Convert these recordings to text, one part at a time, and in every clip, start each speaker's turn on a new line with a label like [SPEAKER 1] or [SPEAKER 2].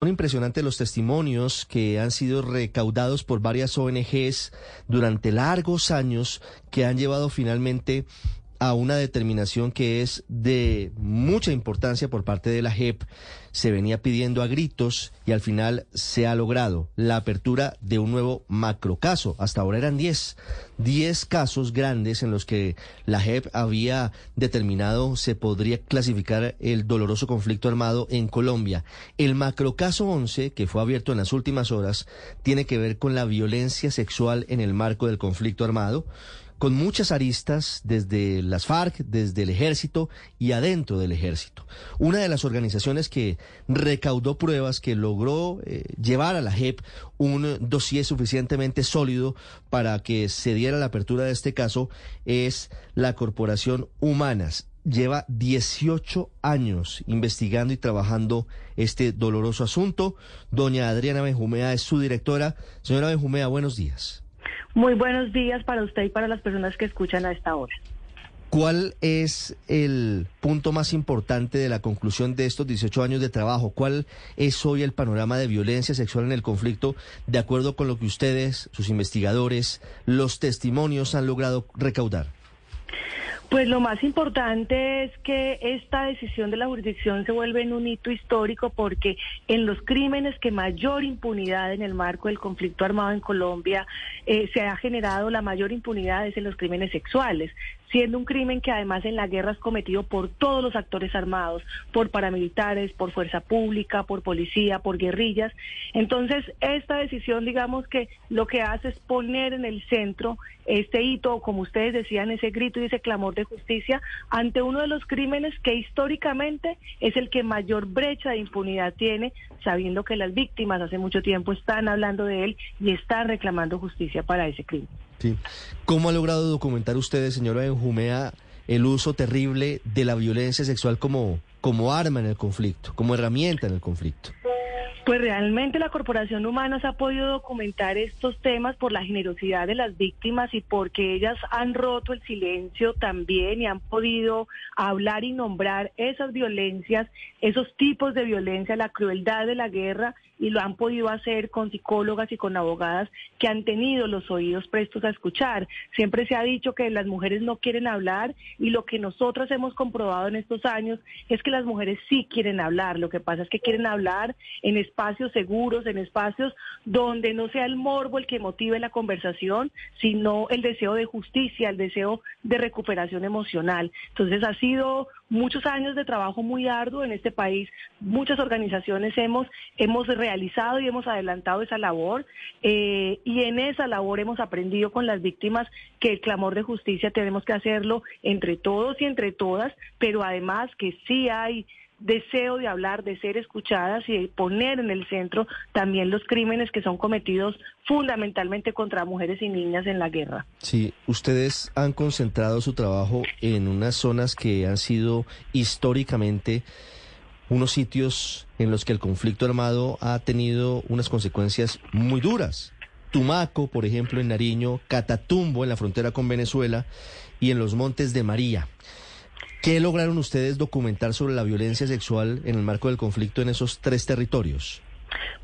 [SPEAKER 1] Son impresionantes los testimonios que han sido recaudados por varias ONGs durante largos años que han llevado finalmente a una determinación que es de mucha importancia por parte de la JEP. Se venía pidiendo a gritos y al final se ha logrado la apertura de un nuevo macrocaso. Hasta ahora eran 10, 10 casos grandes en los que la JEP había determinado se podría clasificar el doloroso conflicto armado en Colombia. El macrocaso 11, que fue abierto en las últimas horas, tiene que ver con la violencia sexual en el marco del conflicto armado con muchas aristas desde las FARC, desde el ejército y adentro del ejército. Una de las organizaciones que recaudó pruebas, que logró eh, llevar a la JEP un dossier suficientemente sólido para que se diera la apertura de este caso, es la Corporación Humanas. Lleva 18 años investigando y trabajando este doloroso asunto. Doña Adriana Benjumea es su directora. Señora Benjumea, buenos días.
[SPEAKER 2] Muy buenos días para usted y para las personas que escuchan a esta hora.
[SPEAKER 1] ¿Cuál es el punto más importante de la conclusión de estos 18 años de trabajo? ¿Cuál es hoy el panorama de violencia sexual en el conflicto de acuerdo con lo que ustedes, sus investigadores, los testimonios han logrado recaudar?
[SPEAKER 2] Pues lo más importante es que esta decisión de la jurisdicción se vuelve en un hito histórico porque en los crímenes que mayor impunidad en el marco del conflicto armado en Colombia eh, se ha generado, la mayor impunidad es en los crímenes sexuales siendo un crimen que además en la guerra es cometido por todos los actores armados, por paramilitares, por fuerza pública, por policía, por guerrillas. Entonces, esta decisión, digamos que lo que hace es poner en el centro este hito, como ustedes decían, ese grito y ese clamor de justicia ante uno de los crímenes que históricamente es el que mayor brecha de impunidad tiene, sabiendo que las víctimas hace mucho tiempo están hablando de él y están reclamando justicia para ese crimen.
[SPEAKER 1] Sí. ¿Cómo ha logrado documentar ustedes, señora Benjumea, el uso terrible de la violencia sexual como, como arma en el conflicto, como herramienta en el conflicto?
[SPEAKER 2] Pues realmente la Corporación Humanas ha podido documentar estos temas por la generosidad de las víctimas y porque ellas han roto el silencio también y han podido hablar y nombrar esas violencias, esos tipos de violencia, la crueldad de la guerra y lo han podido hacer con psicólogas y con abogadas que han tenido los oídos prestos a escuchar. Siempre se ha dicho que las mujeres no quieren hablar y lo que nosotras hemos comprobado en estos años es que las mujeres sí quieren hablar. Lo que pasa es que quieren hablar en espacios seguros, en espacios donde no sea el morbo el que motive la conversación, sino el deseo de justicia, el deseo de recuperación emocional. Entonces ha sido muchos años de trabajo muy arduo en este país. Muchas organizaciones hemos, hemos realizado y hemos adelantado esa labor eh, y en esa labor hemos aprendido con las víctimas que el clamor de justicia tenemos que hacerlo entre todos y entre todas, pero además que sí hay deseo de hablar, de ser escuchadas y de poner en el centro también los crímenes que son cometidos fundamentalmente contra mujeres y niñas en la guerra.
[SPEAKER 1] Sí, ustedes han concentrado su trabajo en unas zonas que han sido históricamente unos sitios en los que el conflicto armado ha tenido unas consecuencias muy duras. Tumaco, por ejemplo, en Nariño, Catatumbo, en la frontera con Venezuela, y en los Montes de María. ¿Qué lograron ustedes documentar sobre la violencia sexual en el marco del conflicto en esos tres territorios?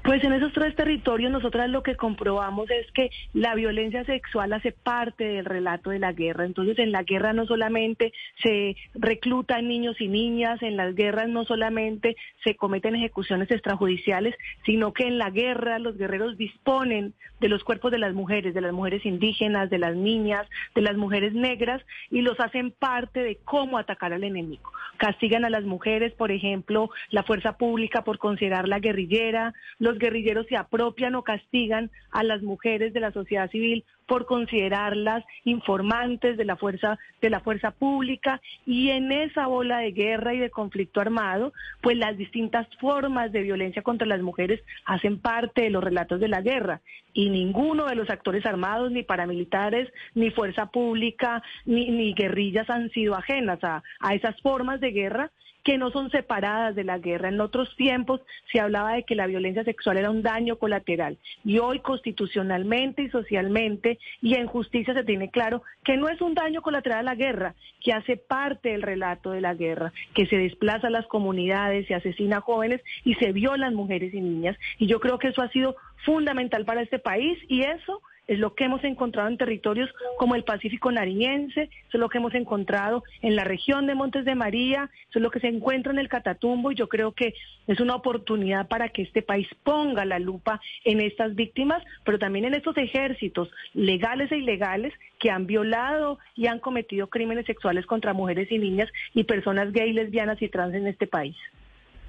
[SPEAKER 2] Pues en esos tres territorios nosotras lo que comprobamos es que la violencia sexual hace parte del relato de la guerra. Entonces en la guerra no solamente se reclutan niños y niñas, en las guerras no solamente se cometen ejecuciones extrajudiciales, sino que en la guerra los guerreros disponen de los cuerpos de las mujeres, de las mujeres indígenas, de las niñas, de las mujeres negras y los hacen parte de cómo atacar al enemigo. Castigan a las mujeres, por ejemplo, la fuerza pública por considerarla guerrillera, los guerrilleros se apropian o castigan a las mujeres de la sociedad civil por considerarlas informantes de la fuerza de la fuerza pública y en esa bola de guerra y de conflicto armado, pues las distintas formas de violencia contra las mujeres hacen parte de los relatos de la guerra. Y ninguno de los actores armados ni paramilitares ni fuerza pública ni, ni guerrillas han sido ajenas a, a esas formas de guerra que no son separadas de la guerra. En otros tiempos se hablaba de que la violencia sexual era un daño colateral y hoy constitucionalmente y socialmente y en justicia se tiene claro que no es un daño colateral a la guerra, que hace parte del relato de la guerra, que se desplaza a las comunidades, se asesina a jóvenes y se violan mujeres y niñas. Y yo creo que eso ha sido fundamental para este país y eso es lo que hemos encontrado en territorios como el Pacífico Nariñense, eso es lo que hemos encontrado en la región de Montes de María, eso es lo que se encuentra en el Catatumbo y yo creo que es una oportunidad para que este país ponga la lupa en estas víctimas, pero también en estos ejércitos legales e ilegales que han violado y han cometido crímenes sexuales contra mujeres y niñas y personas gay, lesbianas y trans en este país.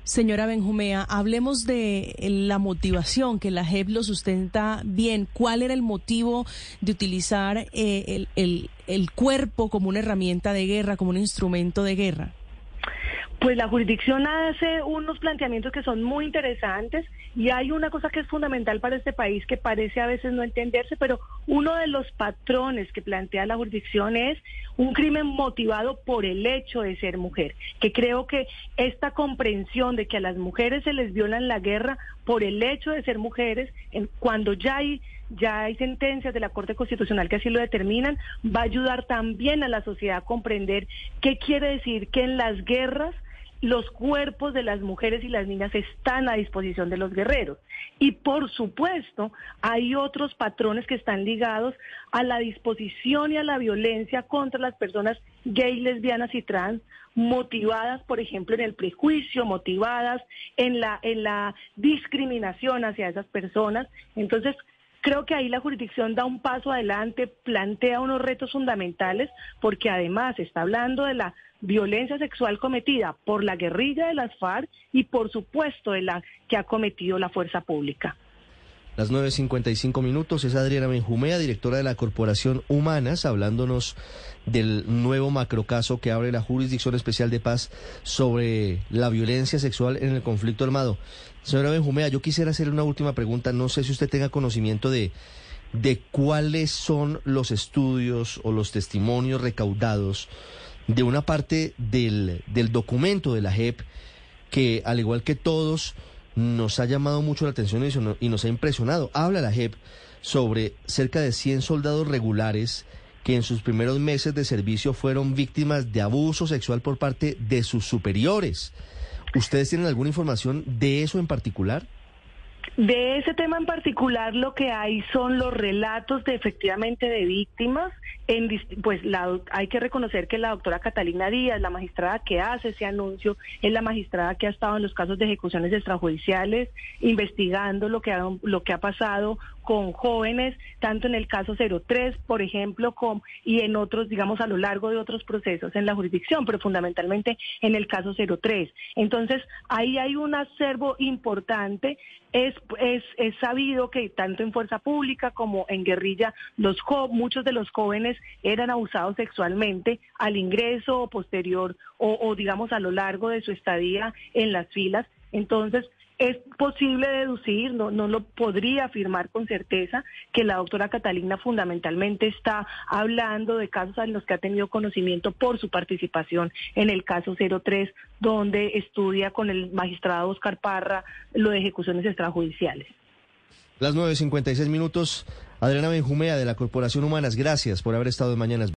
[SPEAKER 3] Señora Benjumea, hablemos de la motivación, que la JEP lo sustenta bien. ¿Cuál era el motivo de utilizar eh, el cuerpo como una herramienta de guerra, como un instrumento de guerra?
[SPEAKER 2] Pues la jurisdicción hace unos planteamientos que son muy interesantes y hay una cosa que es fundamental para este país que parece a veces no entenderse, pero uno de los patrones que plantea la jurisdicción es un crimen motivado por el hecho de ser mujer, que creo que esta comprensión de que a las mujeres se les viola en la guerra por el hecho de ser mujeres, cuando ya hay ya hay sentencias de la Corte Constitucional que así lo determinan, va a ayudar también a la sociedad a comprender qué quiere decir que en las guerras los cuerpos de las mujeres y las niñas están a disposición de los guerreros. Y por supuesto, hay otros patrones que están ligados a la disposición y a la violencia contra las personas gay, lesbianas y trans, motivadas, por ejemplo, en el prejuicio, motivadas en la, en la discriminación hacia esas personas. Entonces, Creo que ahí la jurisdicción da un paso adelante, plantea unos retos fundamentales, porque además está hablando de la violencia sexual cometida por la guerrilla de las FARC y por supuesto de la que ha cometido la fuerza pública.
[SPEAKER 1] Las 9.55 minutos es Adriana Benjumea, directora de la Corporación Humanas, hablándonos del nuevo macrocaso que abre la Jurisdicción Especial de Paz sobre la violencia sexual en el conflicto armado. Señora Benjumea, yo quisiera hacerle una última pregunta. No sé si usted tenga conocimiento de, de cuáles son los estudios o los testimonios recaudados de una parte del, del documento de la JEP que, al igual que todos, nos ha llamado mucho la atención y nos ha impresionado. Habla la JEP sobre cerca de 100 soldados regulares que en sus primeros meses de servicio fueron víctimas de abuso sexual por parte de sus superiores. ¿Ustedes tienen alguna información de eso en particular?
[SPEAKER 2] De ese tema en particular lo que hay son los relatos de efectivamente de víctimas. En, pues la, hay que reconocer que la doctora Catalina Díaz, la magistrada que hace ese anuncio, es la magistrada que ha estado en los casos de ejecuciones extrajudiciales, investigando lo que ha, lo que ha pasado con jóvenes, tanto en el caso 03, por ejemplo, con, y en otros, digamos, a lo largo de otros procesos en la jurisdicción, pero fundamentalmente en el caso 03. Entonces, ahí hay un acervo importante. Es, es, es sabido que tanto en fuerza pública como en guerrilla, los muchos de los jóvenes eran abusados sexualmente al ingreso o posterior o, o digamos a lo largo de su estadía en las filas. Entonces, es posible deducir, no, no lo podría afirmar con certeza, que la doctora Catalina fundamentalmente está hablando de casos en los que ha tenido conocimiento por su participación en el caso 03, donde estudia con el magistrado Oscar Parra lo de ejecuciones extrajudiciales.
[SPEAKER 1] Las 9.56 minutos. Adriana Benjumea de la Corporación Humanas, gracias por haber estado en Mañanas.